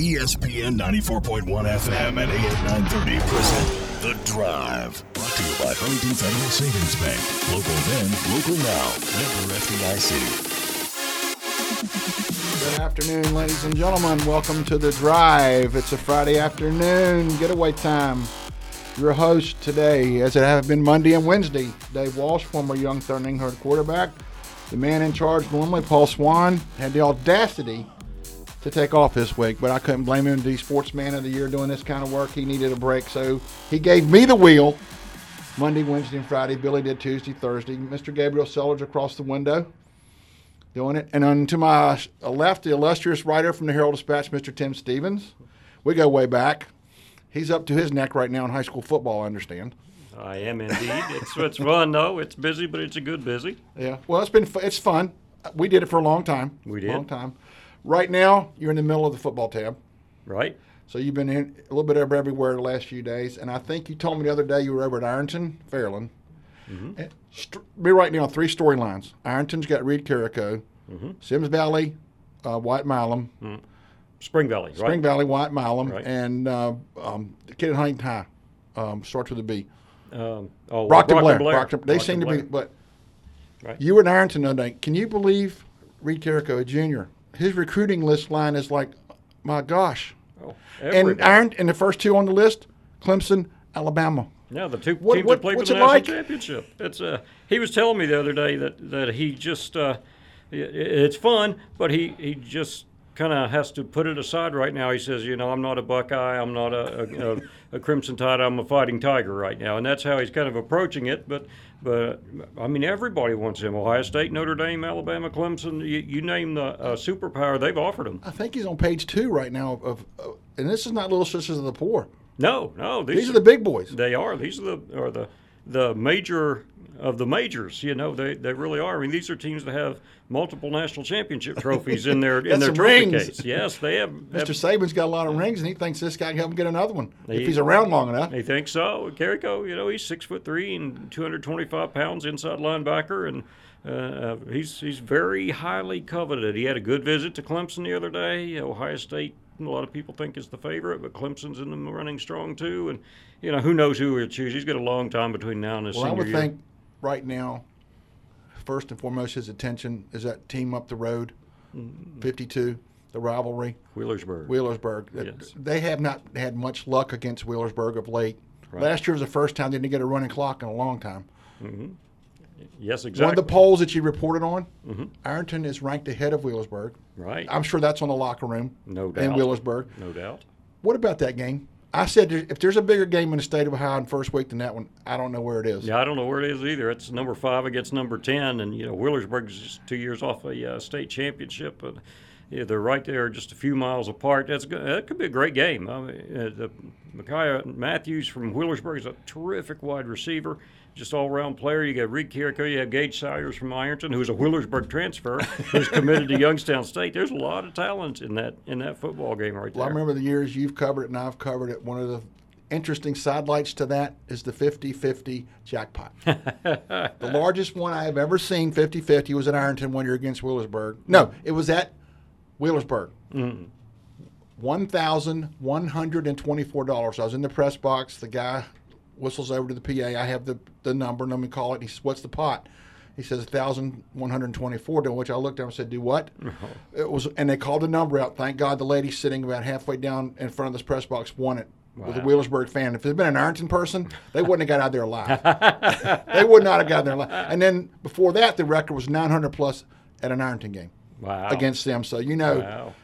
ESPN 94.1 FM and AM 930 present The Drive. Brought to you by Huntington Federal Savings Bank. Local then, local now. Member FDIC. Good afternoon, ladies and gentlemen. Welcome to The Drive. It's a Friday afternoon getaway time. Your host today, as it have been Monday and Wednesday, Dave Walsh, former Young Thundering Herd quarterback. The man in charge normally, Paul Swann, had the audacity to take off this week, but I couldn't blame him. The Sportsman of the Year doing this kind of work, he needed a break, so he gave me the wheel. Monday, Wednesday, and Friday. Billy did Tuesday, Thursday. Mr. Gabriel Sellers across the window doing it. And on to my uh, left, the illustrious writer from the Herald Dispatch, Mr. Tim Stevens. We go way back. He's up to his neck right now in high school football, I understand. I am indeed. It's it's fun though. It's busy, but it's a good busy. Yeah. Well, it's been it's fun. We did it for a long time. We did. Long time. Right now, you're in the middle of the football tab. Right? So you've been in a little bit of everywhere the last few days, and I think you told me the other day you were over at Ironton, Fairland. Mm-hmm. And st- me right now three storylines. Ironton's got Reed Carrico, Mm-hmm. Sims Valley, uh, Wyatt Milam, Spring Valley, right? Spring Valley, Wyatt Milam, Right. and uh, um, the kid in Huntington High um, starts with a B. Um, oh, Brockton, Blair. Blair. Brockton- they Brockton seem to be, Blair. but Right. you were in Ironton the other. Can you believe Reed Carrico, a junior? His recruiting list line is like, my gosh. Oh, And. Iron, and the first two on the list, Clemson, Alabama. Yeah, the two What- teams what- that played for the national like? championship. It's uh, he was telling me the other day that that he just uh, i- it's fun, but he he just kind of has to put it aside right now. He says, you know, I'm not a Buckeye, I'm not a, a, a, a Crimson Tide, I'm a Fighting Tiger right now, and that's how he's kind of approaching it. But but I mean, everybody wants him. Ohio State, Notre Dame, Alabama, Clemson. You, you name the uh, superpower, they've offered him. I think he's on page two right now of, and this is not Little Sisters of the Poor. No, no, These are the big boys. They are. These are the are the the major of the majors. You know, they, they really are. I mean, these are teams that have multiple national championship trophies in their in their trophy rings. case. Yes, they have. Mr. have Saban's got a lot of rings, and he thinks this guy can help him get another one if he's around long enough. He thinks so. Carrico, you know, he's six foot three and 225 pounds inside linebacker, and uh, uh, he's he's very highly coveted. He had a good visit to Clemson the other day. Ohio State, a lot of people think is the favorite, but Clemson's in the running strong too. And you know, who knows who he'll choose? He's got a long time between now and his Well, I senior would year. think right now, first and foremost, his attention is that team up the road, Mm-hmm. 52, the rivalry, Wheelersburg. Wheelersburg. Yes. They have not had much luck against Wheelersburg of late. Right. Last year was the first time they didn't get a running clock in a long time. yes, exactly. One of the polls that you reported on, Mm-hmm. Ironton is ranked ahead of Wheelersburg. right. I'm sure that's on the locker room no doubt. in doubt. Wheelersburg. No doubt. What about that game? I said if there's a bigger game in the state of Ohio in first week than that one, I don't know where it is. Yeah, I don't know where it is either. It's number five against number ten, and you know Wheelersburg's just two years off a uh, state championship, and yeah, they're right there, just a few miles apart. That's that could be a great game. I mean, uh, the Micaiah Matthews from Wheelersburg is a terrific wide receiver, just all around player. You got Reed Carrico, you have Gage Sayers from Ironton, who's a Wheelersburg transfer, who's committed to Youngstown State. There's a lot of talent in that in that football game right there. Well, I remember the years you've covered it and I've covered it. One of the interesting sidelights to that is the 50 50 jackpot. the largest one I have ever seen 50 50 was at Ironton one year against Wheelersburg. No, it was at Wheelersburg. Mm-hmm. $1,124. I was in the press box. The guy whistles over to the PA. I have the, the number, and let me call it. He says, What's the pot? He says 1,124, to which I looked at him and said, Do what? It was, and they called the number out. Thank God the lady sitting about halfway down in front of this press box won it. Was a Wheelersburg fan. If it had been an Ironton person, they wouldn't have got out there alive. they would not have got there alive. And then before that, the record was 900 plus at an Ironton game wow. against them. So you know, Wow.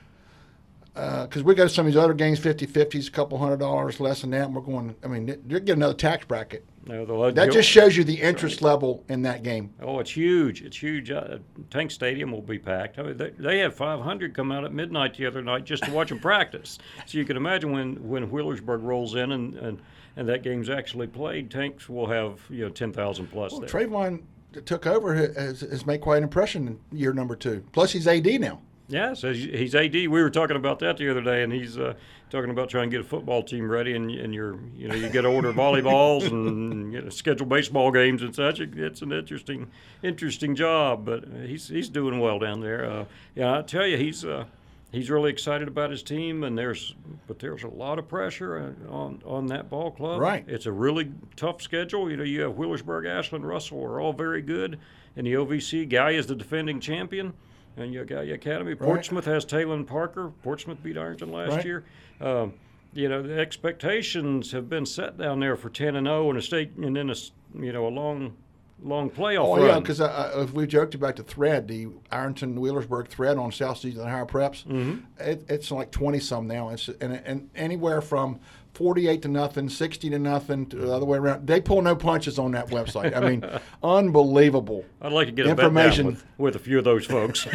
Because we go to some of these other games, 50 50s, a couple hundred dollars less than that. And we're going, I mean, you're getting another tax bracket. No, the, That just shows you the interest level in that game. Oh, it's huge! It's huge. Uh, Tank Stadium will be packed. I mean, they, they had 500 come out at midnight the other night just to watch them practice. So you can imagine when when Wheelersburg rolls in and, and, and that game's actually played, Tanks will have you know 10,000 plus Well, there. Trayvon took over has, has made quite an impression in year number two. Plus, he's AD now. Yeah, so he's AD. We were talking about that the other day, and he's uh, talking about trying to get a football team ready, and, and you're you know you get to order volleyballs and you know, schedule baseball games and such. It's an interesting interesting job, but he's he's doing well down there. Uh, yeah, I tell you, he's uh, he's really excited about his team, and there's but there's a lot of pressure uh, on on that ball club. Right. It's a really tough schedule. You know, you have Wheelersburg, Ashland, Russell are all very good, and the OVC guy is the defending champion. And you got your academy. Portsmouth has Taylor Parker. Portsmouth beat Ironton last Right. year. Um, you know, the expectations have been set down there for 10 and 0 and a state, and then a you know a long, long playoff Oh run. yeah, because uh, if we joked about the thread, the Ironton Wheelersburg thread on South Seas and Higher Preps, Mm-hmm. it, it's like twenty some now. It's and, and anywhere from forty eight to nothing, sixty to nothing, to the other way around. They pull no punches on that website. I mean, unbelievable. I'd like to get Information. with, with a few of those folks.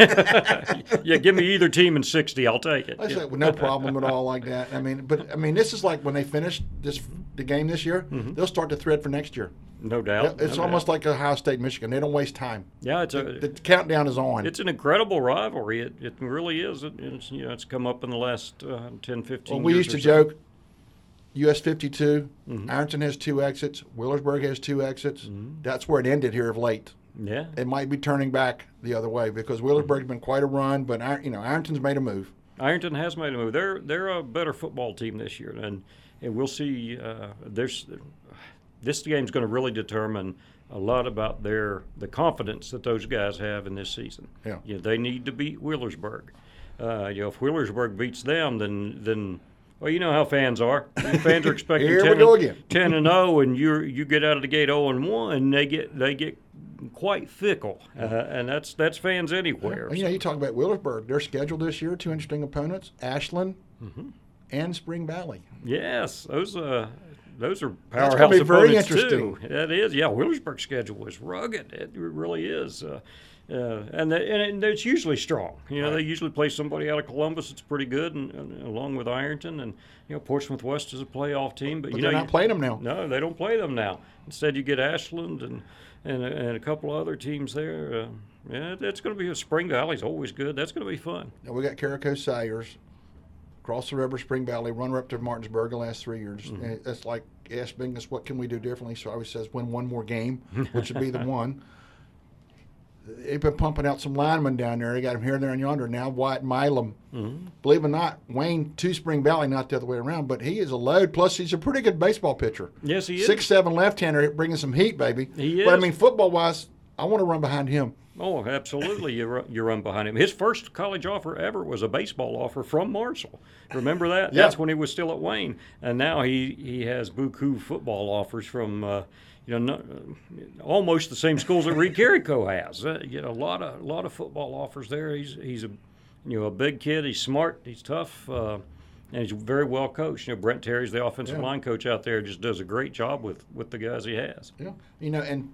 yeah, give me either team in 60, I'll take it. I say with no problem at all like that. I mean, but I mean, this is like when they finish this the game this year, they'll start the thread for next year. No doubt. It's no almost doubt. like Ohio State, Michigan. They don't waste time. yeah, it's a The countdown is on. it's an incredible rivalry. It, it really is. It, it's you know it's come up in the last uh, 10, 15 Well, we used to so. joke. US 52, Mm-hmm. Ironton has two exits, Wheelersburg has two exits. That's where it ended here of late. Yeah, It might be turning back the other way because Wheelersburg's been quite a run, but you know Ironton's made a move. Ironton has made a move. They're they're a better football team this year, and and we'll see. Uh, there's this game's going to really determine a lot about their the confidence that those guys have in this season. Yeah. you know, they need to beat Wheelersburg. Uh, you know, if Wheelersburg beats them, then then. Well, you know how fans are. Fans are expecting Here we 10, go and, again. 10 and 0, and you you get out of the gate 0 and 1. They get they get quite fickle, uh, and that's that's fans anywhere. And, you know, you talk about Wheelersburg. Their schedule this year, two interesting opponents: Ashland Mm-hmm. and Spring Valley. Yes, those uh, those are That's powerhouse be very interesting. too. That is, yeah. Wheelersburg's schedule is rugged. It really is, uh, uh, and, the, and it's usually strong. You know, they usually play somebody out of Columbus that's pretty good, and, and along with Ironton, and you know, Portsmouth West is a playoff team, but, But you they're know, not you- playing them now. No, they don't play them now. Instead, you get Ashland and and, a- and a couple other teams there. Uh, yeah, it's going to be. A Spring Valley's always good. That's going to be fun. Now we got Carrico Sayers, across the river, Spring Valley, runner up to Martinsburg the last three years. Mm-hmm. And It's like ask Dingess, what can we do differently? So I always says win one more game, which would be the one. They've been pumping out some linemen down there. They got them here, and there, and yonder. Now Wyatt Milam. Mm-hmm. Believe it or not, Wayne to Spring Valley, not the other way around. But he is a load. Plus, he's a pretty good baseball pitcher. Yes, he is. Six seven left hander, bringing some heat, baby. He But I mean, football wise, I want to run behind him. Oh, absolutely. You run, you run behind him. His first college offer ever was a baseball offer from Marshall. Remember that? Yeah. That's when he was still at Wayne. And now he, he has buku football offers from, uh, you know, no, uh, almost the same schools that Reed Carrico has. Uh, you know, a lot of a lot of football offers there. He's he's a you know a big kid. He's smart. He's tough. Uh, and he's very well coached. You know, Brent Terry's the offensive Yeah. line coach out there. Just does a great job with, with the guys he has. Yeah, you know, and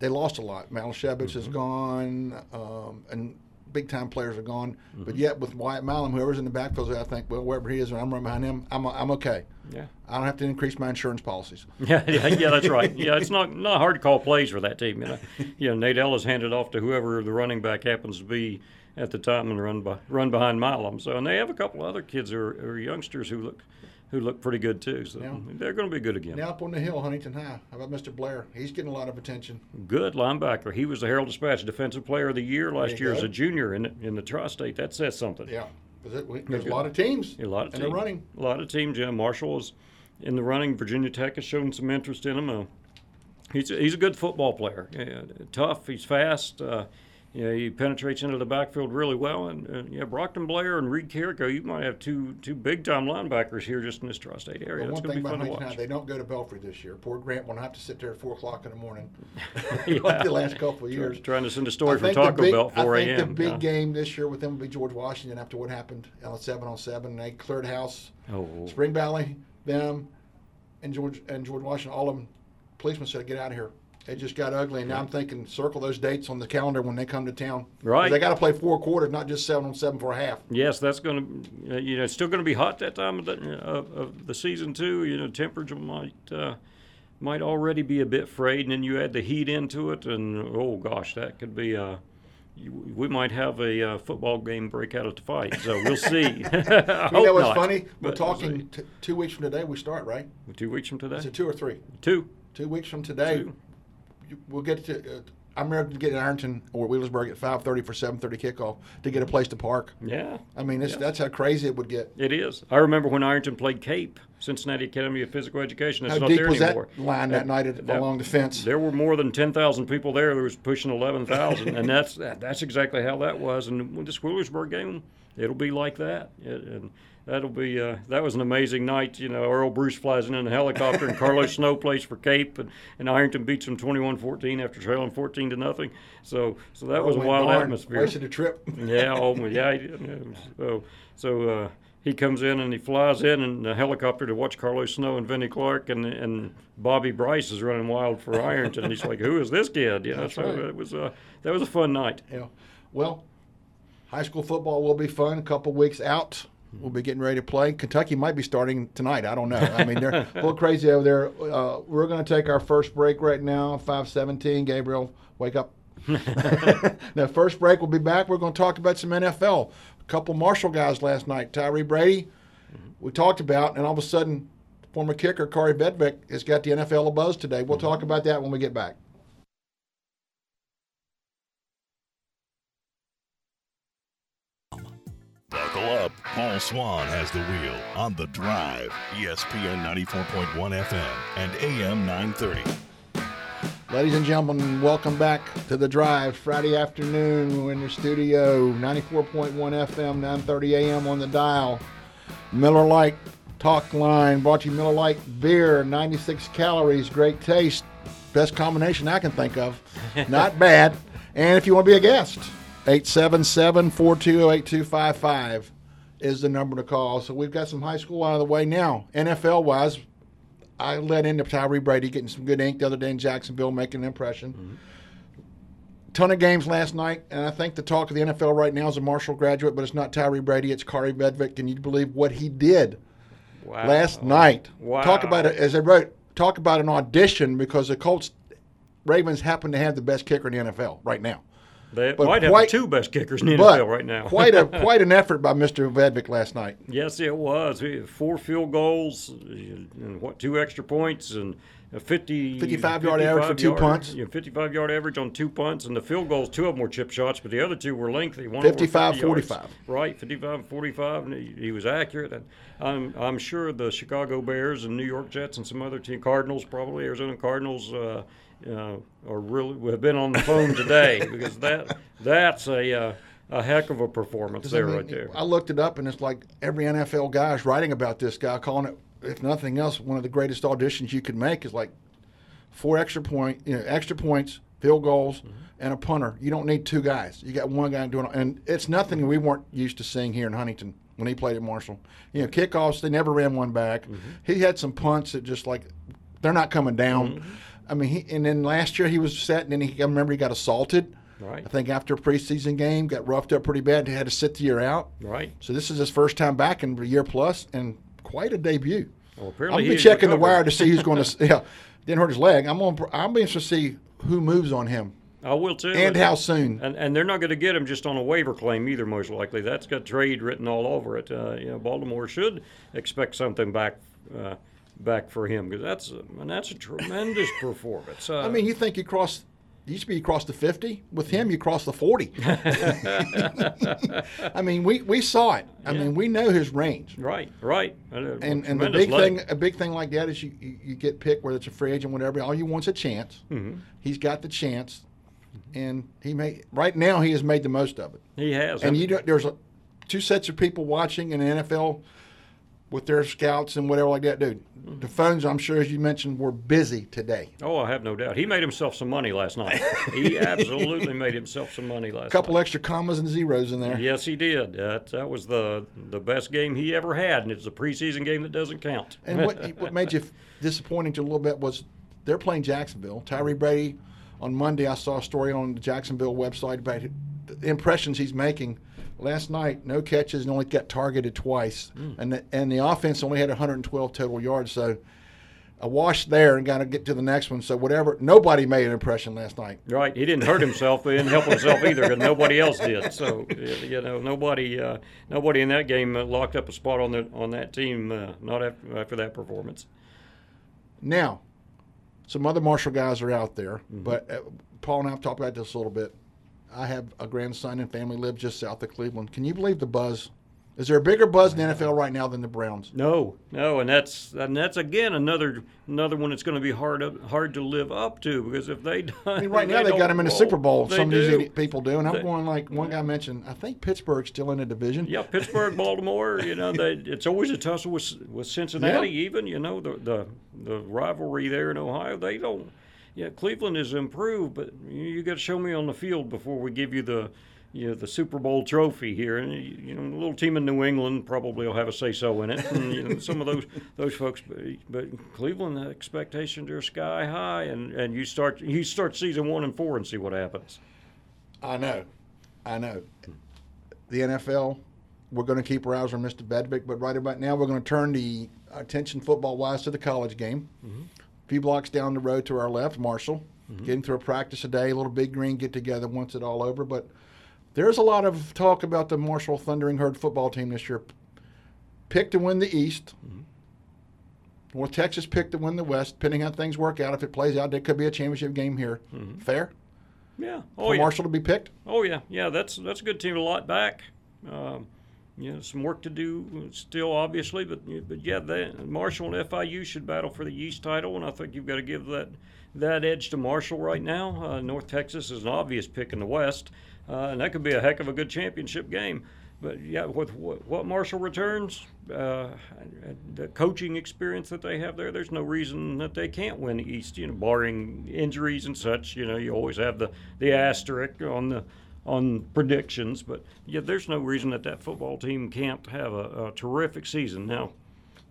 they lost a lot. Malashevich Mm-hmm. is gone, um, and big time players are gone. Mm-hmm. But yet, with Wyatt Milam, whoever's in the backfield, I think, well, wherever he is, and I'm running behind him, I'm, I'm okay. Yeah. I don't have to increase my insurance policies. Yeah, yeah, yeah, that's right. Yeah, it's not not hard to call plays for that team. You know, you know Nate Ellis handed off to whoever the running back happens to be at the time and run by, run behind Milam. So, and they have a couple other kids who are youngsters who look who look pretty good too. So they're going to be good again. Now up on the hill, Huntington High. How about Mr. Blair? He's getting a lot of attention. Good linebacker. He was the Herald Dispatch Defensive Player of the Year last year as a junior in the, in the tri-state. That says something. Yeah, 'Cause it- we- there's a lot of teams. A lot of teams. they're running. A lot of teams. Yeah, Marshall is in the running. Virginia Tech has shown some interest in him. Uh, he's a, he's a good football player. Yeah, tough. He's fast. Uh, yeah, he penetrates into the backfield really well. And, and yeah, Brockton Blair and Reed Carrico, you might have two two big time linebackers here just in this tri-state area. That's one going thing to be about fun to Huntington High, they don't go to Belfry this year. Poor Grant will not have to sit there at four o'clock in the morning, Yeah. like the last couple of years. Trying to send a story I from Taco big- Bell at 4 I think a.m. the big Yeah. game this year with them will be George Washington after what happened on seven on seven. They cleared house. Oh, Spring Valley, them, and George and George Washington. All of them policemen said, "Get out of here." It just got ugly, and now I'm thinking circle those dates on the calendar when they come to town. Right. They got to play four quarters, not just seven on seven for a half. Yes, that's going to, you know, it's still going to be hot that time of the, of, of the season too. You know, temperature might uh, might already be a bit frayed, and then you add the heat into it, and oh gosh, that could be uh you, we might have a uh, football game break out at the fight. So we'll see. I You know what's not, funny? We're talking t- two weeks from today. We start right. two weeks from today. Is it two or three? Two. Two weeks from today, Two. We'll get to uh, I remember getting Ironton or Wheelersburg at 5:30 for 7:30 kickoff to get a place to park. Yeah. I mean, it's, that's how crazy it would get. It is. I remember when Ironton played Cape, Cincinnati Academy of Physical Education. It's How not deep there was anymore. that line that, night at, that- along the fence? There were more than ten thousand people there. There was pushing eleven thousand, and that's that, that's exactly how that was. And with this Wheelersburg game, it'll be like that. It, and that'll be uh, that was an amazing night. You know, Earle Bruce flies in in a helicopter, and Carlos Snow plays for Cape, and, and Ironton beats them 21-14 after trailing fourteen to nothing. So so that was a Oh, wild darn, atmosphere. Wasted a trip. Yeah, oh my, yeah. Yeah, So, so uh, he comes in and he flies in in a helicopter to watch Carlos Snow and Vinnie Clark and and Bobby Bryce is running wild for Ironton. He's like, "Who is this kid?" You know, That's so right. it was uh, that was a fun night. Yeah. Well, high school football will be fun. A couple weeks out. We'll be getting ready to play. Kentucky might be starting tonight. I don't know. I mean, they're a little crazy over there. Uh, we're going to take our first break right now. Five seventeen. Gabriel, wake up. the first break. We'll be back. We're going to talk about some NFL. A couple Marshall guys last night. Tyre Brady. We talked about, and all of a sudden, former kicker Kaare Vedvik has got the NFL a buzz today. We'll talk about that when we get back. Buckle up. Paul Swann has the wheel on the drive. ESPN 94.1 FM and AM 930. Ladies and gentlemen, welcome back to the drive. Friday afternoon, we're in the studio, 94.1 FM, 9:30 a.m. on the dial. Miller Lite talk line brought to you Miller Lite beer, 96 calories, great taste, best combination I can think of. Not bad. And if you want to be a guest, 877-420-8255 is the number to call. So we've got some high school out of the way now. NFL wise, I led into Tyre Brady getting some good ink the other day in Jacksonville, making an impression. Mm-hmm. Ton of games last night, and I think the talk of the NFL right now is a Marshall graduate, but it's not Tyre Brady, it's Kaare Vedvik. Can you believe what he did Wow. last night? Wow. Talk about it as I wrote. Talk about an audition because the Colts Ravens happen to have the best kicker in the NFL right now. They but might quite- have two best kickers in the NFL right now. quite a quite an effort by Mr. Vedvik last night. Yes, it was. Four field goals, and what two extra points, and a 50, 55 yard average for two yard- punts. Yeah, 55 yard average on two punts, and the field goals, two of them were chip shots, but the other two were lengthy. One 55, 50 yards. 45. Right, 55 45, and he, he was accurate. And I'm, I'm sure the Chicago Bears and New York Jets and some other team, Cardinals probably, Arizona Cardinals, uh, uh, are really have been on the phone today because that that's a uh, a heck of a performance there mean, right there. I looked it up, and it's like every NFL guy is writing about this guy, calling it, if nothing else, one of the greatest auditions you could make is like four extra point, you know, extra points, field goals, Mm-hmm. and a punter. You don't need two guys. You got one guy doing, it. and it's nothing we weren't used to seeing here in Huntington when he played at Marshall. You know, kickoffs they never ran one back. Mm-hmm. He had some punts that just like they're not coming down. Mm-hmm. I mean, he and then last year he was set, and then he I remember he got assaulted. Right. I think after a preseason game, got roughed up pretty bad. He had to sit the year out. Right. So this is his first time back in a year plus, and quite a debut. Well, gonna be he checking the wire to see who's going to. Yeah, didn't hurt his leg. I'm going. I'm interested to see who moves on him I will too. and how soon. And, and they're not going to get him just on a waiver claim either, most likely. That's got trade written all over it. Uh, you know, Baltimore should expect something back uh, back for him because that's a, and that's a tremendous performance. Uh, I mean, you think you cross. Used to be you cross the 50. With him, you cross the 40. I mean, we, we saw it. I mean, we know his range. right, right. And, uh, And, and the big leg. thing, a big thing like that is you, you, you get picked, whether it's a free agent, whatever. All you want's a chance. Mm-hmm. He's got the chance, and he may right now he has made the most of it. he has. And you don't, there's a, two sets of people watching in the NFL with their scouts and whatever like that, dude. The phones, I'm sure, as you mentioned, were busy today. oh, I have no doubt. He made himself some money last night. he absolutely made himself some money last A couple night. extra commas and zeros in there. Yes, he did. That, that was the the best game he ever had, and it's a preseason game that doesn't count. And what what made you disappointing to a little bit was they're playing Jacksonville. Tyre Brady on Monday, I saw a story on the Jacksonville website about the impressions he's making. Last night, no catches and only got targeted twice, and the, and the offense only had 112 total yards. So a wash there, and got to get to the next one. So whatever, nobody made an impression last night. Right, he didn't hurt himself, he didn't help himself either, because nobody else did. So you know, nobody, uh, nobody in that game uh, locked up a spot on the on that team. Uh, not after, after that performance. Now, some other Marshall guys are out there, but uh, Paul and I have talked about this a little bit. I have a grandson and family live just south of Cleveland. Can you believe the buzz? Is there a bigger buzz in the NFL right now than the Browns? No, no, and that's and that's again another another one that's going to be hard to, hard to live up to because if they don't, I mean, right now they, got them in the Super Bowl. Some of these people do, and I'm going like one guy mentioned. I think Pittsburgh's still in the division. Yeah, Pittsburgh, Baltimore. You know, they, it's always a tussle with with Cincinnati. Yeah. Even you know the, the the rivalry there in Ohio. They don't. Yeah, Cleveland has improved, but you, you got to show me on the field before we give you the you know, the Super Bowl trophy here, and you know, a little team in New England probably will have a say so in it, and you know, some of those those folks. But, but Cleveland the expectations are sky high, and, and you start you start season one and four and see what happens. I know, I know. The NFL, we're going to keep our eyes on Mr. Vedvik, but right about now we're going to turn the attention football wise to the college game. Mm-hmm. A few blocks down the road to our left, Marshall, mm-hmm. getting through a practice a day, a little big green get together once it all over, but there's a lot of talk about the Marshall Thundering Herd football team this year. Picked to win the East. Mm-hmm. North Texas picked to win the West. Depending how things work out, if it plays out, there could be a championship game here. Mm-hmm. Fair. Yeah. Oh, For yeah. Marshall to be picked. Oh yeah, yeah. That's that's a good team. A lot back. Um, you know, some work to do still, obviously, but but yeah, they, Marshall and FIU should battle for the East title, and I think you've got to give that that edge to Marshall right now. Uh, North Texas is an obvious pick in the West uh, and that could be a heck of a good championship game. But yeah, with what Marshall returns, uh, the coaching experience that they have there, there's no reason that they can't win the East. You know, barring injuries and such. You know, you always have the the asterisk on the on predictions, but yeah, there's no reason that that football team can't have a, a terrific season. Now,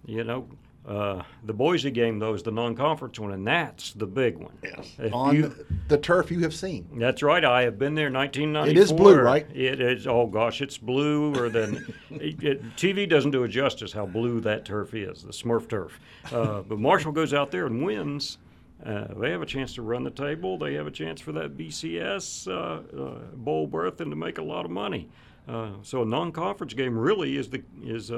you know, uh, the Boise game, though, is the non-conference one, and that's the big one. Yes. If On you, the turf you have seen. That's right. I have been there. 1994. It is blue, right? It is. Oh gosh, it's blue. Or then it, it, TV doesn't do it justice how blue that turf is, the Smurf turf. Uh, but Marshall goes out there and wins. Uh, they have a chance to run the table. They have a chance for that BCS uh, uh, bowl berth and to make a lot of money. Uh, so a non-conference game really is the is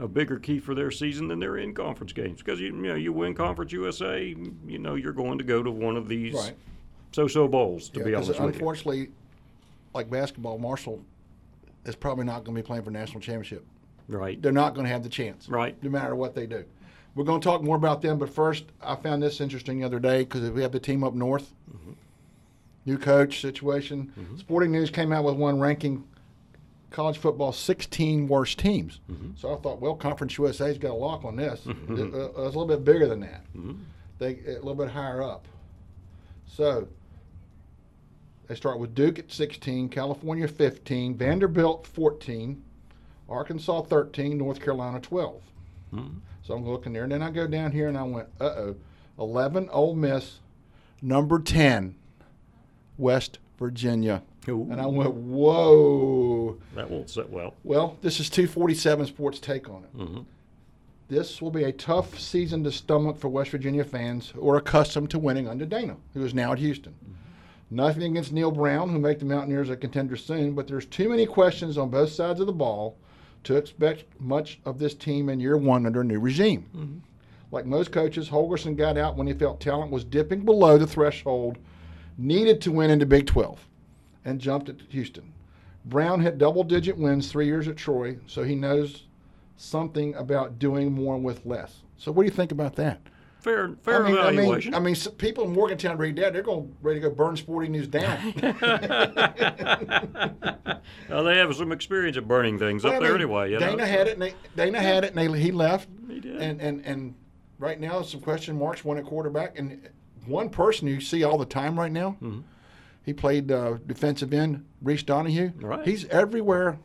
a bigger key for their season than their in conference games because you, you know you win Conference USA, you know you're going to go to one of these right. so-so bowls. To yeah, be honest, unfortunately, like basketball, Marshall is probably not going to be playing for national championship. Right. They're not going to have the chance. Right. No matter what they do. We're going to talk more about them, but first, I found this interesting the other day because we have the team up north. Mm-hmm. New coach situation. Mm-hmm. Sporting News came out with one ranking college football 16 worst teams. Mm-hmm. So I thought, well, Conference USA's got a lock on this. Mm-hmm. It, uh, it's a little bit bigger than that. Mm-hmm. They a little bit higher up. So they start with Duke at 16, California 15, Vanderbilt 14, Arkansas 13, North Carolina 12. So I'm looking there, and then I go down here and I went, uh oh, 11 Ole Miss, number 10, West Virginia. Ooh. And I went, whoa. That won't sit well. Well, this is 247 Sports take on it. Mm-hmm. This will be a tough season to stomach for West Virginia fans who are accustomed to winning under Dana, who is now at Houston. Mm-hmm. Nothing against Neal Brown, who make the Mountaineers a contender soon, but there's too many questions on both sides of the ball to expect much of this team in year one under a new regime. Mm-hmm. Like most coaches, Holgorsen got out when he felt talent was dipping below the threshold needed to win in the Big 12 and jumped at Houston. Brown had double digit wins three years at Troy, so he knows something about doing more with less. So, what do you think about that? Fair, fair I mean, evaluation. I mean, I mean, people in Morgantown read that, they're going ready to go burn Sporting News down. well, they have some experience of burning things well, up I mean, there anyway. You Dana know? had it, and they, Dana had it, and they, he left. He did. And, and, and right now, some question marks, one at quarterback. And one person you see all the time right now, mm-hmm. he played uh, defensive end, Reese Donahue. Right. He's everywhere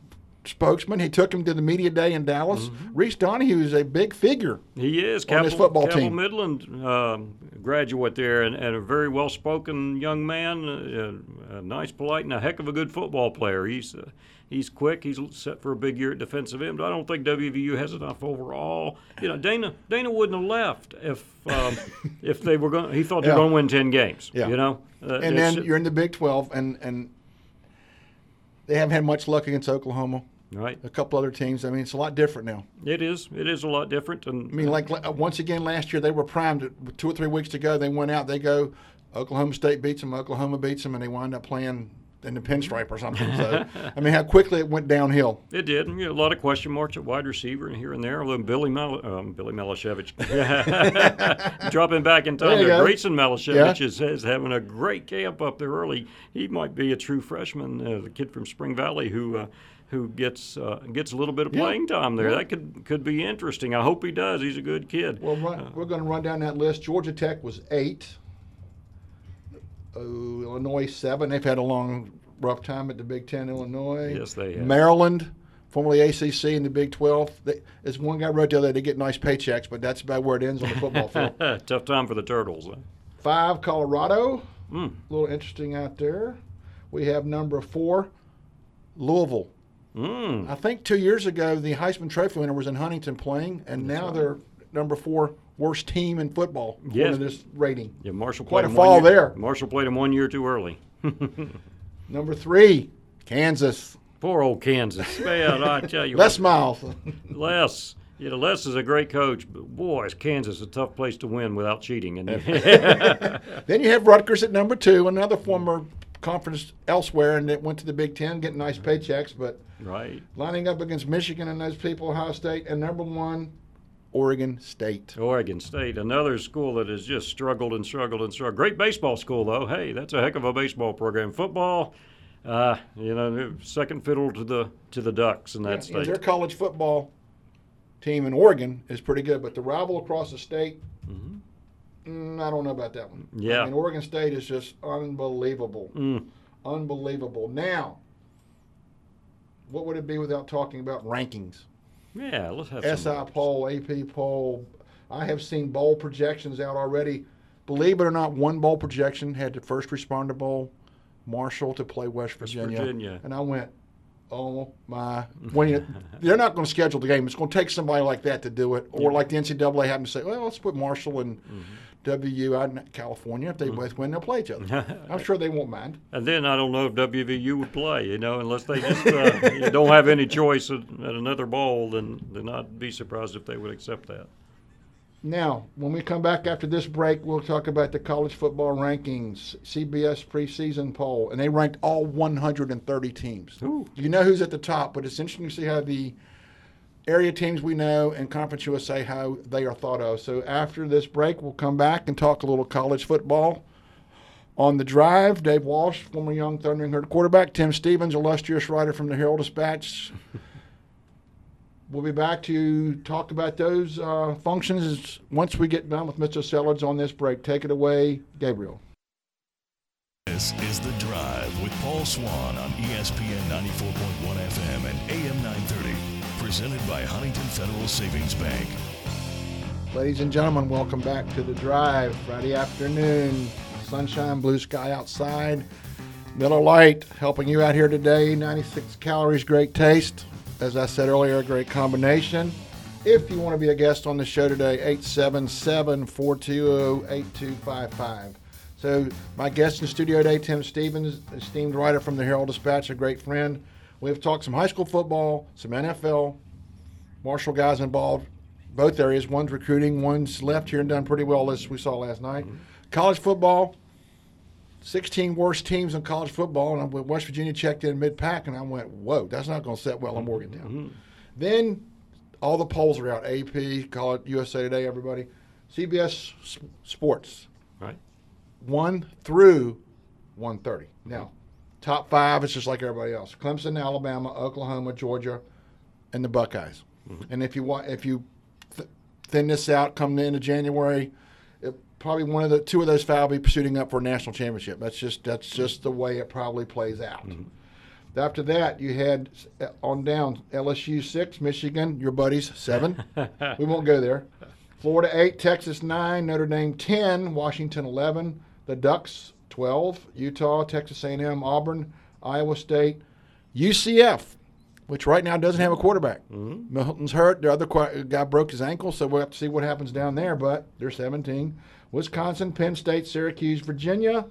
spokesman. He took him to the media day in Dallas. Mm-hmm. Reese Donahue is a big figure. He is. On Capital, football Capital team. Midland uh, graduate there and, and, a very well spoken young man, uh, nice, polite, and a heck of a good football player. He's uh, he's quick. He's set for a big year at defensive end. But I don't think WVU has enough overall. You know, Dana Dana wouldn't have left if um, if they were going. He thought they were going to win ten games. Yeah. You know, uh, and then you're in the Big Twelve, and and they haven't had much luck against Oklahoma. Right. A couple other teams. I mean, it's a lot different now. It is. It is a lot different. And I mean, like once again last year, they were primed. Two or three weeks to go, they went out. They go Oklahoma State beats them, Oklahoma beats them, and they wind up playing in the pinstripe or something. So, I mean, how quickly it went downhill. It did. You know, a lot of question marks at wide receiver and here and there. Although Billy Mel- um, Billy Malashevich dropping back in time There you there. Grayson Malashevich Yeah. is, is having a great camp up there early. He might be a true freshman, uh, the kid from Spring Valley who. Uh, who gets uh, gets a little bit of Yeah. playing time there? Yeah. That could could be interesting. I hope he does. He's a good kid. Well, run, we're going to run down that list. Georgia Tech was eight. Oh, Illinois seven. They've had a long, rough time at the Big Ten. Illinois. Yes, they have. Maryland, formerly ACC in the Big Twelve. They, as one guy wrote the other day, they get nice paychecks, but that's about where it ends on the football field. Tough time for the Turtles. huh? Five, Colorado. Mm. A little interesting out there. We have number four, Louisville. Mm. I think two years ago the Heisman Trophy winner was in Huntington playing, and now they're number four worst team in football Yes. this rating. Yeah, Marshall Quite played a fall one year, there. Marshall played him one year too early. Number three, Kansas. Poor old Kansas. Man, I tell you, Les Miles. Les. You know, Les is a great coach, but boy, is Kansas a tough place to win without cheating. And then you have Rutgers at number two, another former conference elsewhere, and it went to the Big Ten, getting nice paychecks, but right, lining up against Michigan and those people, Ohio State, and number one, Oregon State. Oregon State, another school that has just struggled and struggled and struggled. Great baseball school, though. Hey, that's a heck of a baseball program. Football, uh, you know, second fiddle to the to the Ducks in that Yeah, state. their college football team in Oregon is pretty good, but the rival across the state, mm-hmm I don't know about that one. Yeah. I mean, Oregon State is just unbelievable. Mm. Unbelievable. Now, what would it be without talking about rankings? Yeah, let's have SI poll, AP poll. I have seen bowl projections out already. Believe it or not, one bowl projection had the first responder bowl, Marshall to play West Virginia. Virginia. And I went, oh my. When you, they're not going to schedule the game. It's going to take somebody like that to do it. Or like the NCAA happened to say, well, let's put Marshall and Mm-hmm. WU out in California. If they both win, they'll play each other. I'm sure they won't mind. And then I don't know if WVU would play, you know, unless they just uh, don't have any choice at, at another bowl, then then I'd be surprised if they would accept that. Now, when we come back after this break, we'll talk about the college football rankings, CBS preseason poll, and they ranked all 130 teams. Ooh. You know who's at the top, but it's interesting to see how the area teams we know and Conference USA how they are thought of. So after this break, we'll come back and talk a little college football. On the drive, Dave Walsh, former Young Thundering Herd quarterback, Tim Stevens, illustrious writer from the Herald Dispatch. We'll be back to talk about those uh, functions once we get done with Mr. Sellards on this break. Take it away, Gabriel. This is The Drive with Paul Swann on ESPN 94.1 FM and AM 930. Presented by Huntington Federal Savings Bank. Ladies and gentlemen, welcome back to the drive. Friday afternoon, sunshine, blue sky outside. Miller Lite helping you out here today. 96 calories, great taste. As I said earlier, a great combination. If you want to be a guest on the show today, 877 420 8255. So, my guest in studio today, Tim Stevens, esteemed writer from the Herald Dispatch, a great friend. We've talked some high school football, some NFL, Marshall guys involved, both areas. One's recruiting, one's left here and done pretty well, as we saw last night. Mm-hmm. College football, 16 worst teams in college football, and I went- West Virginia checked in mid pack, and I went, whoa, that's not going to set well in Morgantown. Mm-hmm. Mm-hmm. Then all the polls are out AP, call it USA Today, everybody. CBS Sports, Right. 1 through 130. Now, top five is just like everybody else Clemson, Alabama, Oklahoma, Georgia, and the Buckeyes. And if you want, if you th- thin this out, come the end of January, it, probably one of the two of those five will be shooting up for a national championship. That's just that's just the way it probably plays out. After that, you had uh, on down LSU six, Michigan, your buddies seven. we won't go there. Florida eight, Texas nine, Notre Dame ten, Washington eleven, the Ducks twelve, Utah, Texas A&M, Auburn, Iowa State, UCF, which right now doesn't have a quarterback. Mm-hmm. Milton's hurt. The other guy broke his ankle, so we'll have to see what happens down there. But they're 17. Wisconsin, Penn State, Syracuse, Virginia,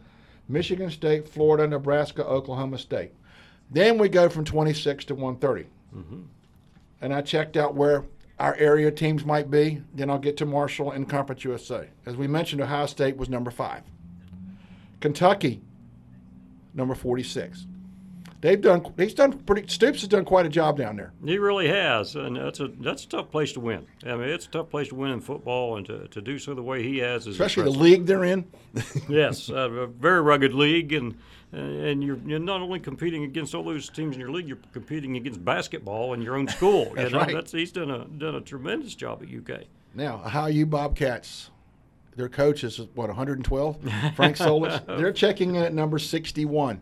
Michigan State, Florida, Nebraska, Oklahoma State. Then we go from 26 to 130. Mm-hmm. And I checked out where our area teams might be. Then I'll get to Marshall and Conference USA. As we mentioned, Ohio State was number five. Kentucky, number 46. They've done. He's done pretty. Stoops has done quite a job down there. He really has, and that's a that's a tough place to win. I mean, it's a tough place to win in football, and to, to do so the way he has is Especially the league they're in. yes, a very rugged league, and and you're you're not only competing against all those teams in your league, you're competing against basketball in your own school. That's you know? right. That's he's done a done a tremendous job at UK. Now, how you Bobcats? Their coach is what 112. Frank Solich. They're checking in at number 61.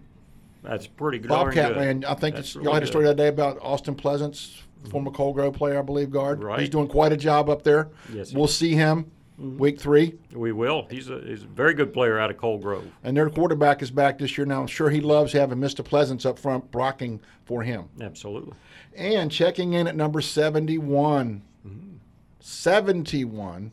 That's pretty good. Bobcat man. I think That's it's, really y'all had a story that day about Austin Pleasants, former Coal Grove player, I believe, guard. Right. He's doing quite a job up there. Yes, we'll see him mm-hmm. week three. We will. He's a he's a very good player out of Coal Grove. And their quarterback is back this year now. I'm sure he loves having Mr. Pleasants up front blocking for him. Absolutely. And checking in at number 71. 71.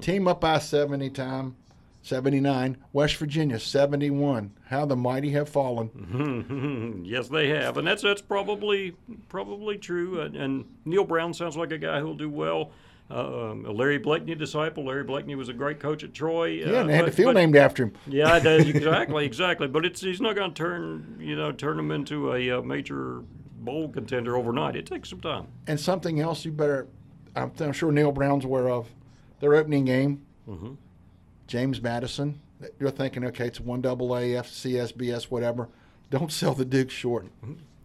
Team up by 70 time. 79. West Virginia, 71. How the mighty have fallen. yes, they have, and that's that's probably probably true. And, and Neal Brown sounds like a guy who'll do well. Uh, um, a Larry Blakeney disciple. Larry Blakeney was a great coach at Troy. Yeah, uh, and they had the but- field but- named after him. Yeah, exactly, exactly. But it's he's not going to turn you know turn him into a, uh major bowl contender overnight. It takes some time. And something else you better, I'm, I'm sure Neal Brown's aware of. Their opening game, Mm-hmm. James Madison. You're thinking, okay, it's one double A, FCSBS, whatever. Don't sell the Duke short.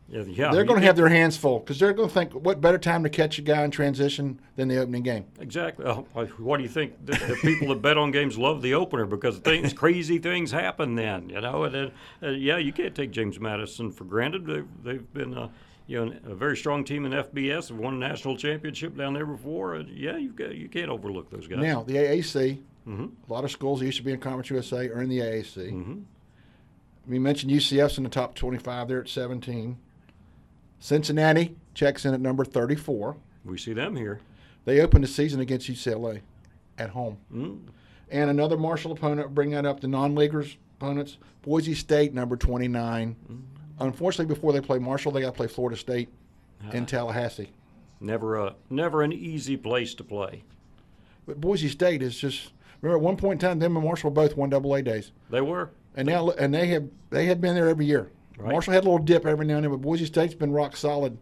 Yeah, yeah. They're going to have their hands full because they're going to think, what better time to catch a guy in transition than the opening game? Exactly. Uh, what do you think? The, the people that bet on games love the opener because things, crazy things happen then. You know, and then, uh, yeah, you can't take James Madison for granted. They've, they've been, uh, you know, a very strong team in FBS. Have won a national championship down there before. And yeah, you got, you can't overlook those guys. Now, the AAC, Mhm. a lot of schools that used to be in Conference USA are in the AAC. Mhm. We mentioned UCF's in the top 25. They're at 17. Cincinnati checks in at number 34. we see them here. They opened the season against UCLA at home. Mm. And another Marshall opponent, bring that up, the non-leaguers opponents, Boise State, number 29. Unfortunately, before they play Marshall, they got to play Florida State in Tallahassee. Never a, never an easy place to play. But Boise State is just, remember at one point in time, them and Marshall were both one double A days. They were. And now, and they have they had been there every year. Right. Marshall had a little dip every now and then, but Boise State's been rock solid.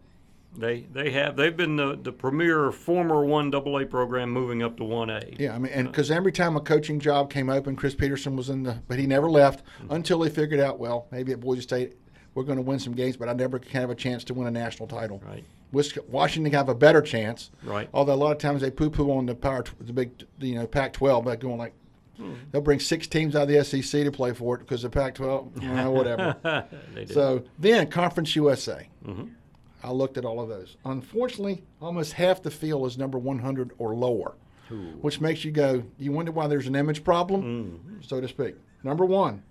They they have they've been the, the premier former one AA program moving up to one A. Yeah, I mean, and because every time a coaching job came open, Chris Petersen was in the, but he never left Mm-hmm. until they figured out, well, maybe at Boise State we're going to win some games, but I never can have a chance to win a national title. Right. Washington have a better chance. Right. Although a lot of times they poo-poo on the power, the big, you know, Pac-12, by going like, Hmm. they'll bring six teams out of the SEC to play for it because the Pac-12, you know, whatever. So then Conference USA. Mhm. I looked at all of those. Unfortunately, almost half the field is number 100 or lower, which makes you go, you wonder why there's an image problem, Mm-hmm. so to speak. Number one,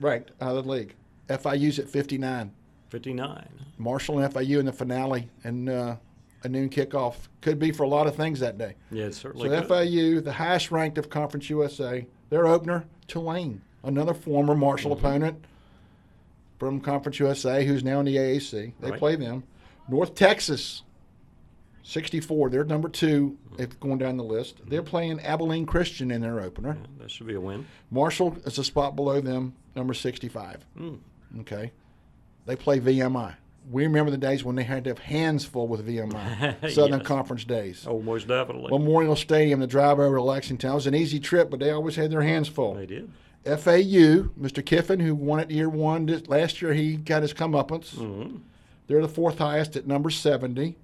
ranked out of the league. FIU's at 59. 59. Marshall and FIU in the finale and uh, a noon kickoff. Could be for a lot of things that day. Yeah, it certainly So could. FIU, the highest ranked of Conference USA, their opener, Tulane, another former Marshall Mm-hmm. opponent from Conference USA, who's now in the AAC. They Right. play them. North Texas, 64. They're number two if going down the list. Mm-hmm. They're playing Abilene Christian in their opener. That should be a win. Marshall is a spot below them, number 65. Mm. Okay. They play VMI. We remember the days when they had to have hands full with VMI, Southern Yes. Conference days. Oh, most definitely. Memorial Stadium, the drive over to Lexington. It was an easy trip, but they always had their hands full. they did. FAU, Mr. Kiffin, who won it year one, this, last year he got his comeuppance. hmm They're the fourth highest at number 70.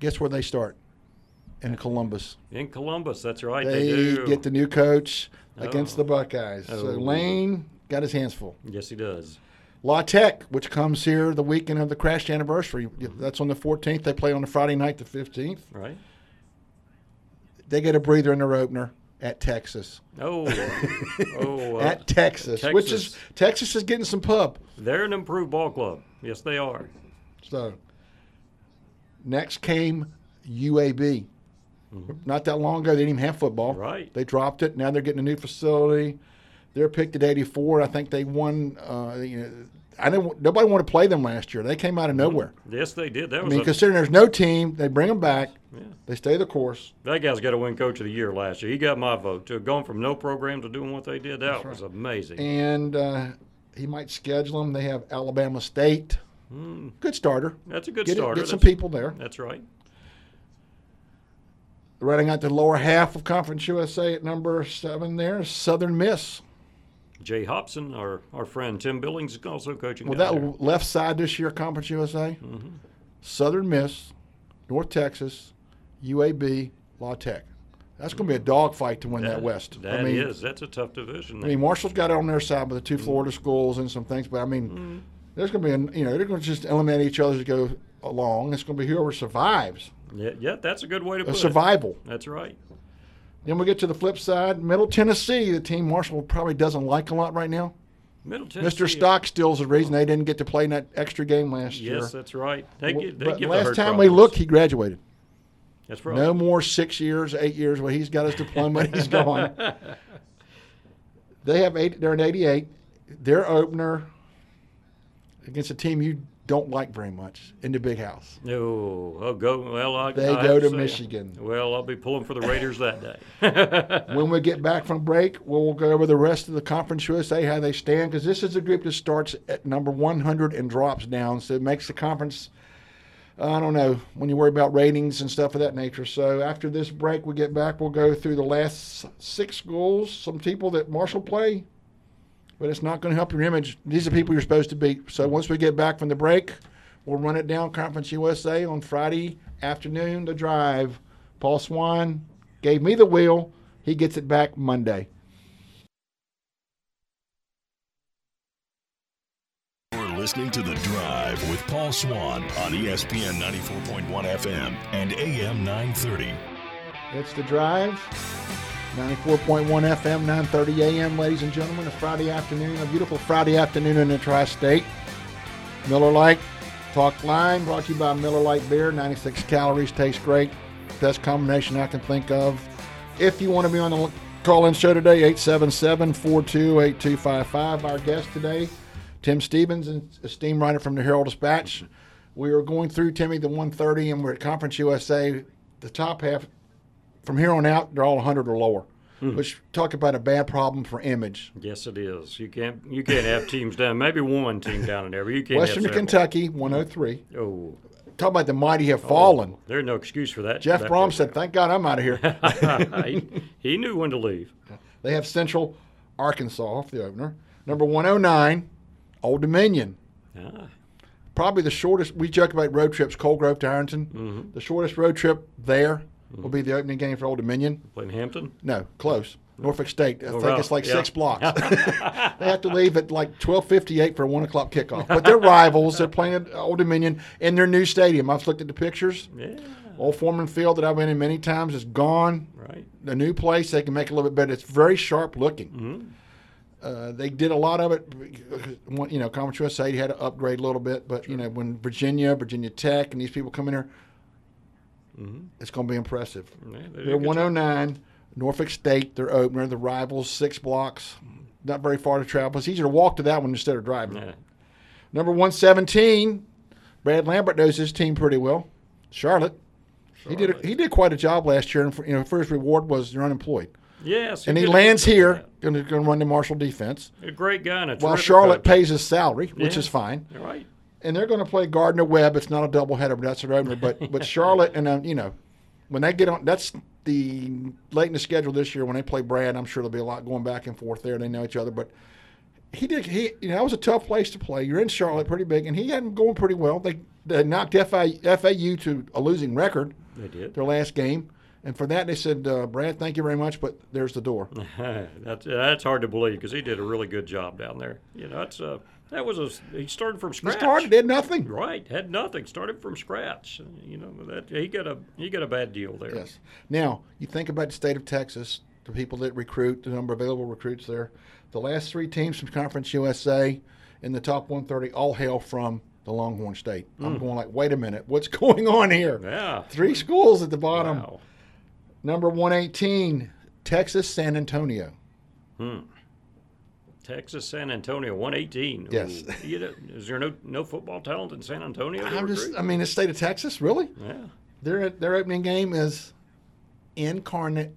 Guess where they start? In Columbus. In Columbus, that's right. They, They do. get the new coach against Oh. the Buckeyes. So Oh. Lane got his hands full. yes, he does. La Tech, which comes here the weekend of the crash anniversary. That's on the 14th. They play on the Friday night, the 15th. Right? They get a breather in their opener at Texas. Oh, oh, uh, at Texas, which is Texas. Texas is getting some pub. they're an improved ball club. Yes, they are. So next came UAB. Not that long ago, they didn't even have football. Mm-hmm. Right. They dropped it. Now they're getting a new facility. They're picked at 84. I think they won. Uh, you know, I didn't. Nobody wanted to play them last year. They came out of nowhere. Yes, they did. That I was mean, a, considering there's no team, they bring them back. yeah. They stay the course. That guy's got to win Coach of the Year last year. He got my vote. To have gone from no program to doing what they did, that was amazing. And uh, he might schedule them. They have Alabama State. Good starter. That's a good Get, it- starter. get some That's- people there. That's right. Running out the lower half of Conference USA at number seven there, Southern Miss. Jay Hopson, our, our friend Tim Billings, is also coaching. Well, that there. left side this year, Conference USA, Mm-hmm. Southern Miss, North Texas, UAB, La Tech. That's going to be a dogfight to win that, West. That I mean, is. That's a tough division. I mean, Marshall's got it on their side with the two Florida schools and some things, but I mean, Mm-hmm. there's going to be, an, you know, they're going to just eliminate each other as they go along. It's going to be whoever survives, yeah, yeah, that's a good way to a put survival. it. Survival. That's right. Then we get to the flip side, Middle Tennessee, the team Marshall probably doesn't like a lot right now. Middle Tennessee. Mr. Stockstill's the reason they oh. didn't get to play in that extra game last year. Yes, that's right. They, get, they but last time we problems. looked, he graduated. That's right. No more six years, eight years. Well, he's got his diploma. he's gone. They have eight. They're an 88. Their opener against a team you don't like very much in the big house. No, oh, go. Well, I, They I go to Michigan. Well, I'll be pulling for the Raiders that day. When we get back from break, we'll go over the rest of the Conference USA, how they stand, because this is a group that starts at number 100 and drops down. So it makes the conference, I don't know, when you worry about ratings and stuff of that nature. So after this break, we get back, we'll go through the last six schools, some people that Marshall play, but it's not going to help your image. These are people you're supposed to beat. So once we get back from the break, we'll run it down Conference USA on Friday afternoon, the drive. Paul Swann gave me the wheel. He gets it back Monday. You're listening to The Drive with Paul Swann on ESPN 94.1 FM and AM 930. It's the drive. 94.1 FM, 9:30 a.m. Ladies and gentlemen, a Friday afternoon, a beautiful Friday afternoon in the tri-state. Miller Lite Talk Line brought to you by Miller Lite Beer. 96 calories, tastes great. Best combination I can think of. If you want to be on the call-in show today, 877-428255. Our guest today, Tim Stevens, an esteemed writer from the Herald Dispatch. We are going through Timmy the 130, and we're at Conference USA. The top half from here on out, they're all 100 or lower. Which talk about a bad problem for image. yes, it is. You can't. You can't have teams down. Maybe one team down in there, but you can't. Western. Kentucky, 103. Oh, Talk about the mighty have fallen. there's no excuse for that. Jeff that Brohm said, "Thank God I'm out of here." he, he knew when to leave. they have Central Arkansas off the opener. Number 109, Old Dominion. Ah, Probably the shortest. We joke about road trips, Coal Grove to Ironton. The shortest road trip there will be the opening game for Old Dominion. playing Hampton. No, close. Norfolk State. I think well, it's like yeah. six blocks. they have to leave at like twelve fifty eight for a one o'clock kickoff. But they're rivals. They're playing at Old Dominion in their new stadium. I've looked at the pictures. Yeah, Old Foreman Field that I've been in many times is gone. right. The new place they can make it a little bit better. It's very sharp looking. Uh, they did a lot of it. You know, Conference USA had to upgrade a little bit, but you know, when Virginia, Virginia Tech, and these people come in here, Mm-hmm. it's going to be impressive. Yeah, they they're a good job. 109. Norfolk State, their opener. The rivals, six blocks. Mm-hmm. Not very far to travel. It's easier to walk to that one instead of driving. Yeah. Number 117, Brad Lambert knows his team pretty well. Charlotte. He did a, he did quite a job last year, and for, you know, first reward was you're unemployed, Yes, and he a lands here, going to run the Marshall defense. A great guy and a while Charlotte coach. pays his salary, which Yeah. is fine, You're right. And they're going to play Gardner Webb. It's not a doubleheader, but that's their opener. But but Charlotte and uh, you know, when they get on, that's the late in the schedule this year when they play Brad. I'm sure there'll be a lot going back and forth there. They know each other, but he did. He you know that was a tough place to play. You're in Charlotte, pretty big, and he had them going pretty well. They, they knocked FAU to a losing record They did. their last game, and for that they said, uh, Brad, thank you very much, but there's the door. that's that's hard to believe because he did a really good job down there. You know, that's uh, that was a he started from scratch. He started, did nothing. Right, had nothing. Started from scratch. You know that he got a he got a bad deal there. Yes. Now, you think about the state of Texas, the people that recruit, the number of available recruits there. The last three teams from Conference USA in the top 130 all hail from the Longhorn State. I'm mm. going like, wait a minute, what's going on here? Yeah. Three schools at the bottom. Wow. Number 118, Texas San Antonio. Hmm. Texas, San Antonio, one eighteen. Yes. You know, is there no no football talent in San Antonio? I'm just. I mean, the state of Texas, really? yeah. Their their opening game is Incarnate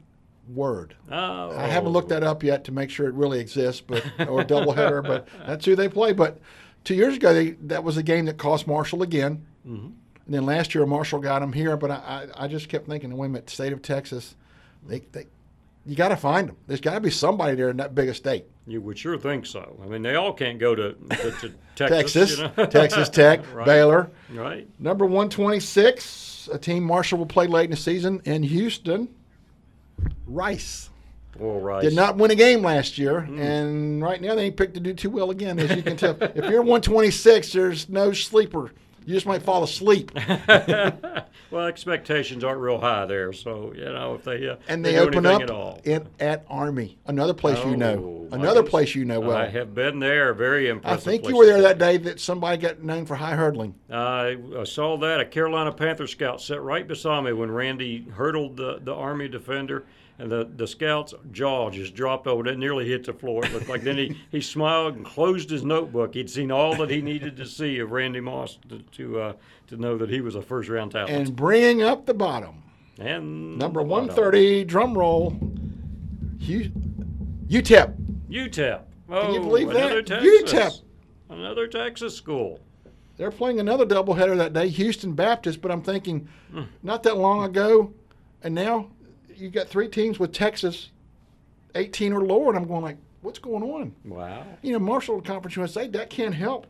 Word. Oh, I haven't looked that up yet to make sure it really exists, but or doubleheader, but that's who they play. But two years ago, they, that was a game that cost Marshall again. Mm-hmm. And then last year, Marshall got them here. But I, I, I just kept thinking, wait a minute, state of Texas, they, they you got to find them. There's got to be somebody there in that big a state. You would sure think so. I mean, they all can't go to, to, to Texas. Texas, you know? Texas Tech, Right. Baylor. Right. Number 126, a team Marshall will play late in the season in Houston. Rice. Well, right. Did not win a game last year, Hmm. and right now they ain't picked to do too well again, as you can tell. if you're 126, there's no sleeper. You just might fall asleep. well, expectations aren't real high there, so you know if they uh, And they, do open up at all. in, at Army, another place you know, Oh, another goodness. place you know well. I have been there. Very impressive. I think you were there that day that somebody got known for high hurdling. I, I saw that a Carolina Panther scout sat right beside me when Randy hurdled the, the Army defender, and the, the scout's jaw just dropped over. It nearly hit the floor. It looked like then he, he smiled and closed his notebook. He'd seen all that he needed to see of Randy Moss to to, uh, to know that he was a first round talent. And bringing up the bottom, And number lot 130, drum roll, U- UTEP. UTEP. Oh, you believe that? another Texas. UTEP. Another Texas school. They're playing another doubleheader that day, Houston Baptist. But I'm thinking, Hmm. not that long ago, and now you got three teams with Texas, 18 or lower, and I'm going like, what's going on? Wow. You know, Marshall Conference USA, that can't help.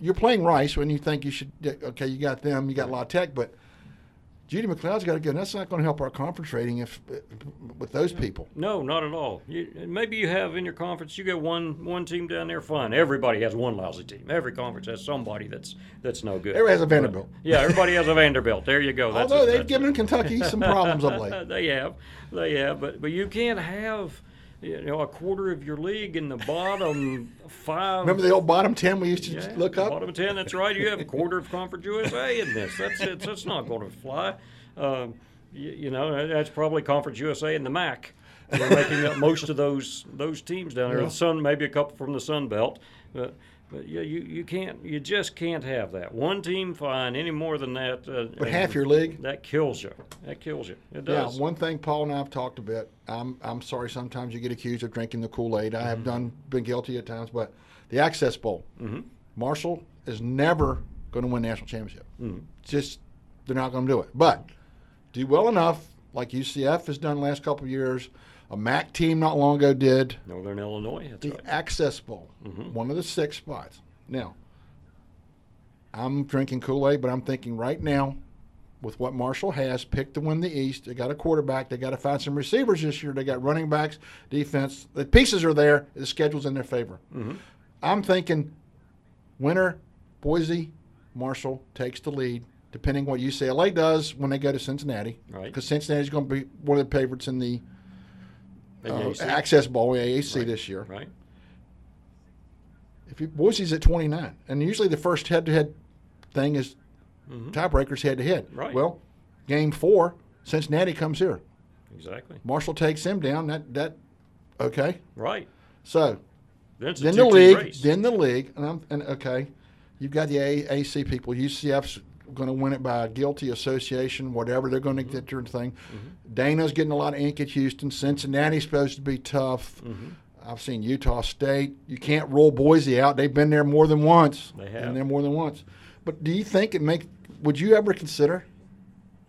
You're playing Rice when you think you should. Okay, you got them, you got La Tech, but Judy McLeod's got to go. That's not going to help our conference rating if with those people. No, not at all. You, maybe you have in your conference. You got one one team down there. Fine. Everybody has one lousy team. Every conference has somebody that's that's no good. Everybody has a Vanderbilt. Yeah, everybody has a Vanderbilt. There you go. That's Although it, they've given. Kentucky some problems of late. they have, they have, but but you can't have. You know, a quarter of your league in the bottom five. Remember the old bottom ten we used to Yeah, look up? Bottom ten. That's right. You have a quarter of Conference USA in this. That's it. That's not going to fly. Um, you, you know, that's probably Conference USA and the MAC. They're making up most of those those teams down there. Yeah. The Sun, maybe a couple from the Sun Belt, but. But yeah, you, you can't you just can't have that one team fine any more than that. Uh, But half your league. that kills you. That kills you. It does. Yeah, one thing Paul and I have talked a bit. I'm I'm sorry sometimes you get accused of drinking the Kool Aid. I have mm-hmm. done been guilty at times, but the Access Bowl, mm-hmm. Marshall is never going to win national championship. Mm-hmm. Just they're not going to do it. But do well enough, like UCF has done the last couple of years. A MAC team not long ago did Northern Illinois. That's the right. Access Bowl, mm-hmm. one of the six spots. Now, I'm drinking Kool Aid, but I'm thinking right now, with what Marshall has, picked to win the East. They got a quarterback. They got to find some receivers this year. They got running backs, defense. The pieces are there. The schedule's in their favor. Mm-hmm. I'm thinking, winner, Boise, Marshall takes the lead. Depending what UCLA does when they go to Cincinnati, Right. Because Cincinnati's going to be one of the favorites in the uh, AAC. Access Bowl, AAC Right. this year. Right. If you, Boise's at 29, and usually the first head-to-head thing is tiebreakers head-to-head. Mm-hmm. Right. Well, game four, Cincinnati comes here. Exactly. Marshall takes him down. That that okay. Right. So Then then the league, race. then the league, and I'm and okay, you've got the AAC people. UCF's going to win it by guilty association, whatever they're going to get their thing. Dana's getting a lot of ink at Houston. Cincinnati's supposed to be tough. Mm-hmm. I've seen Utah State. You can't roll Boise out. They've been there more than once. They have. Been there more than once. But do you think it make? Would you ever consider?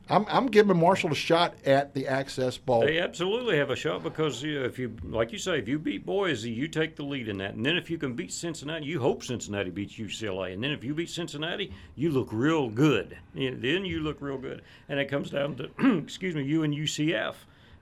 I'm, I'm giving Marshall a shot at the Access Bowl. They absolutely have a shot because you know, if you, like you say, if you beat Boise, you take the lead in that. And then if you can beat Cincinnati, you hope Cincinnati beats UCLA. And then if you beat Cincinnati, you look real good. Know, then you look real good. And it comes down to, excuse me, you and UCF.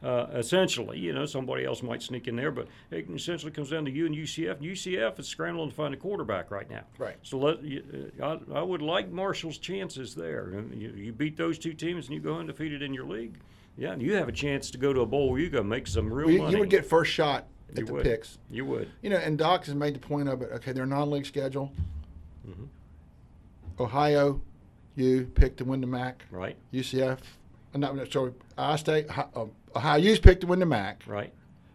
Uh, essentially, you know, somebody else might sneak in there, but it essentially comes down to you and UCF. UCF is scrambling to find a quarterback right now. Right. So let, uh, I, I would like Marshall's chances there. You, you beat those two teams and you go undefeated in your league. Yeah, you have a chance to go to a bowl you go make some real you, money. you would get first shot at You the would. picks. You would. You know, and Doc has made the point of it. Okay, their non-league schedule. Mm-hmm. Ohio, you picked to win the MAC. Right. UCF, not not- sorry, Ohio State, Ohio- uh, Ohio U's picked to win the MAC. Right.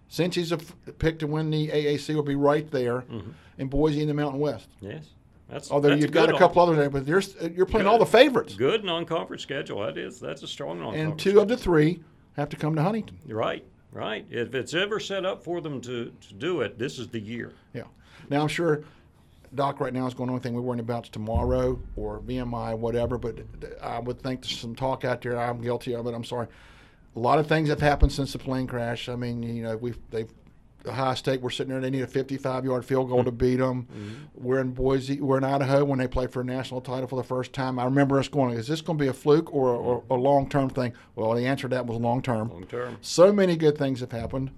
Cincy's a f- pick to win the AAC will be right there, Mm-hmm. and Boise in the Mountain West. Yes. That's Although that's you've got a couple others there, but there's, you're playing Good. all the favorites. good non-conference schedule. That is that's a strong non-conference. And two of the three have to come to Huntington. Right, right. If it's ever set up for them to, to do it, this is the year. Yeah. Now I'm sure Doc right now is going. Only thing we're worrying about is tomorrow or VMI, whatever. But I would think there's some talk out there. I'm guilty of it. I'm sorry. A lot of things have happened since the plane crash. I mean, you know, we've they've Ohio State. We're sitting there. They need a 55-yard field goal to beat them. Mm-hmm. We're in Boise. We're in Idaho when they play for a national title for the first time. I remember us going, "Is this going to be a fluke or, or a long-term thing?" Well, the answer to that was long-term. Long term. So many good things have happened.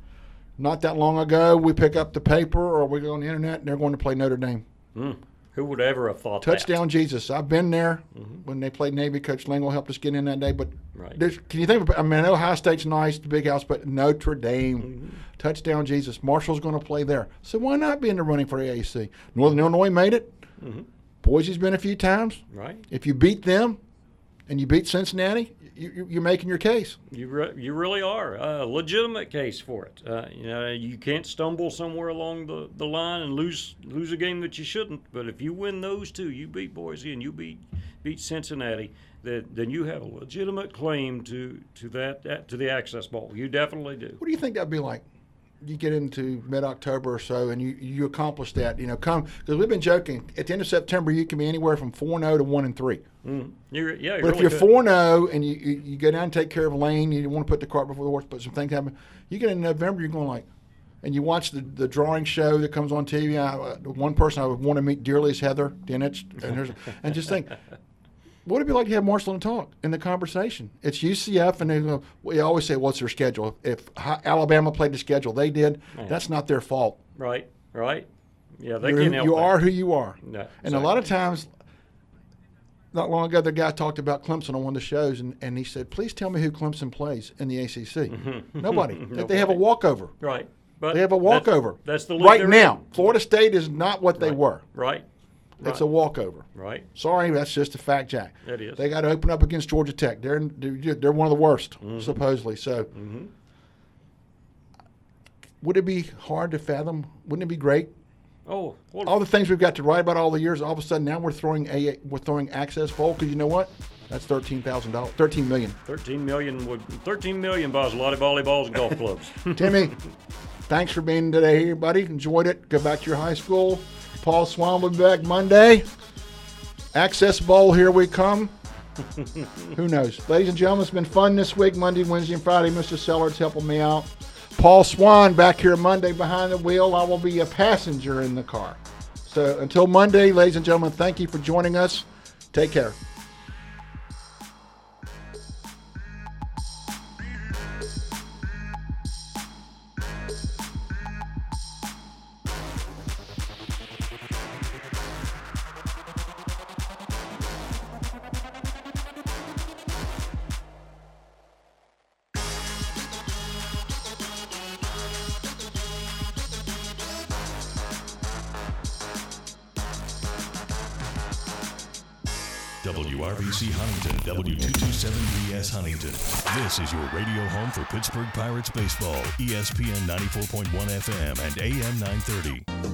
Not that long ago, we pick up the paper or we go on the internet and they're going to play Notre Dame. Who would ever have thought Touchdown Jesus. I've been there when they played Navy. Coach Lingle helped us get in that day. But Right. can you think about I mean, Ohio State's nice, the big house, but Notre Dame. Mm-hmm. Touchdown Jesus. Marshall's going to play there. So why not be in the running for AAC? Northern Illinois made it. Mm-hmm. Boise's been a few times. Right. If you beat them and you beat Cincinnati, you, you- you're making your case. You re- you really are a legitimate case for it. Uh, you know, you can't stumble somewhere along the, the line and lose lose a game that you shouldn't. But if you win those two, you beat Boise and you beat beat Cincinnati, then then you have a legitimate claim to to that, that to the Access Bowl. You definitely do. What do you think that'd be like? You get into mid-October or so, and you you accomplish that. You know, come because we've been joking. At the end of September, you can be anywhere from four and zero to one and three. You're, yeah, you But if really you're four and zero and you, you you go down and take care of Lane, you want to put the cart before the horse, but some things happen. You get in November, you're going like, and you watch the, the drawing show that comes on TV. I, uh, one person I would want to meet dearly is Heather Dinich, and and just think. What would it be like to have Marshall and talk in the conversation? It's UCF, and they we always say, "What's their schedule?" If Alabama played the schedule they did, that's not their fault. right, right. Yeah, they You're can who- help. you that. are who you are. No, and a lot of times, not long ago, the guy talked about Clemson on one of the shows, and, and he said, "Please tell me who Clemson plays in the ACC." Mm-hmm. Nobody. They- They have a walkover. right. But They have a walkover. That's, the right now. Florida State is not what they were. Right. It's a walkover. Right. Sorry, that's just a fact, Jack. It is. They got to open up against Georgia Tech. They're they're one of the worst, Mm-hmm. supposedly. So, would it be hard to fathom? Wouldn't it be great? Oh, well, All the things we've got to write about all the years, all of a sudden now we're throwing a we're throwing access bowl because you know what? That's thirteen thousand dollars, thirteen million. 13 million would 13 million buys a lot of volleyballs and golf clubs. Timmy, thanks for being today here, buddy. Enjoyed it. Go back to your high school. Paul Swann will be back Monday. Access Bowl, here we come. Who knows? Ladies and gentlemen, it's been fun this week, Monday, Wednesday, and Friday. Mr. Sellers helping me out. Paul Swann back here Monday behind the wheel. I will be a passenger in the car. So until Monday, ladies and gentlemen, thank you for joining us. Take care. This is your radio home for Pittsburgh Pirates baseball, ESPN 94.1 FM and AM 930.